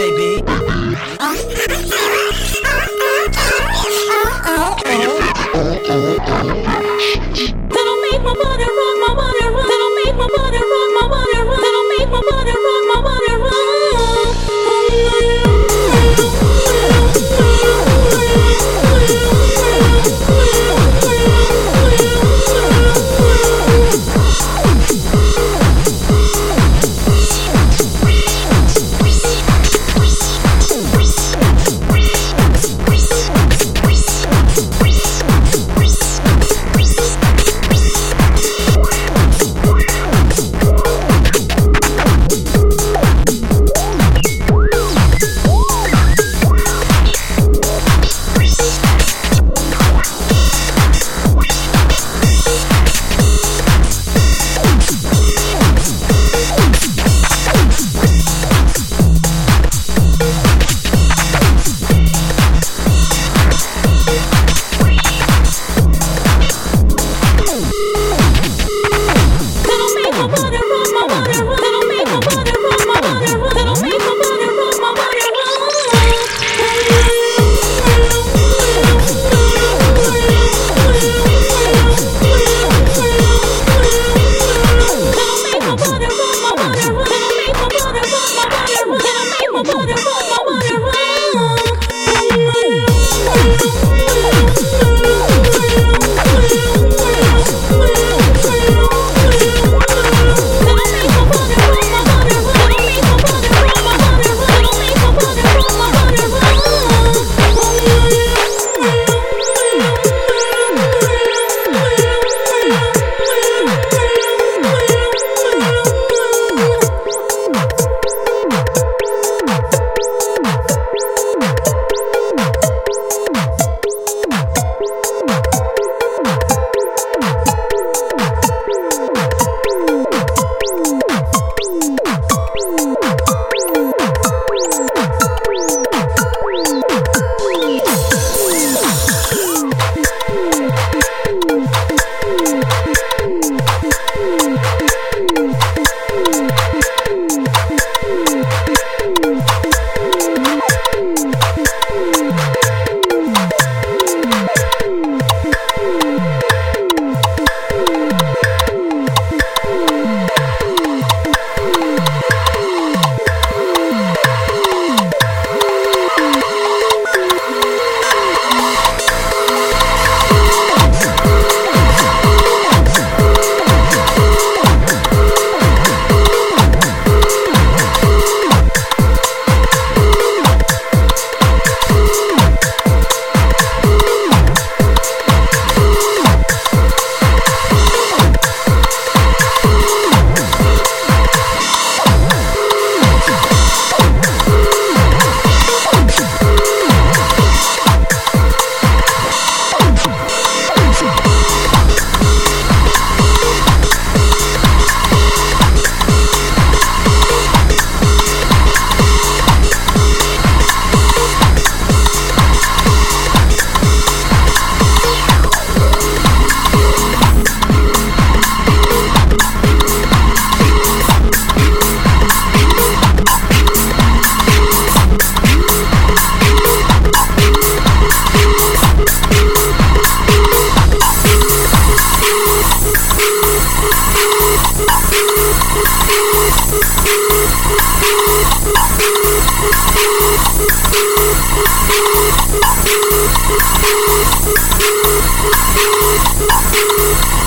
baby. A-A-Action. Thank you.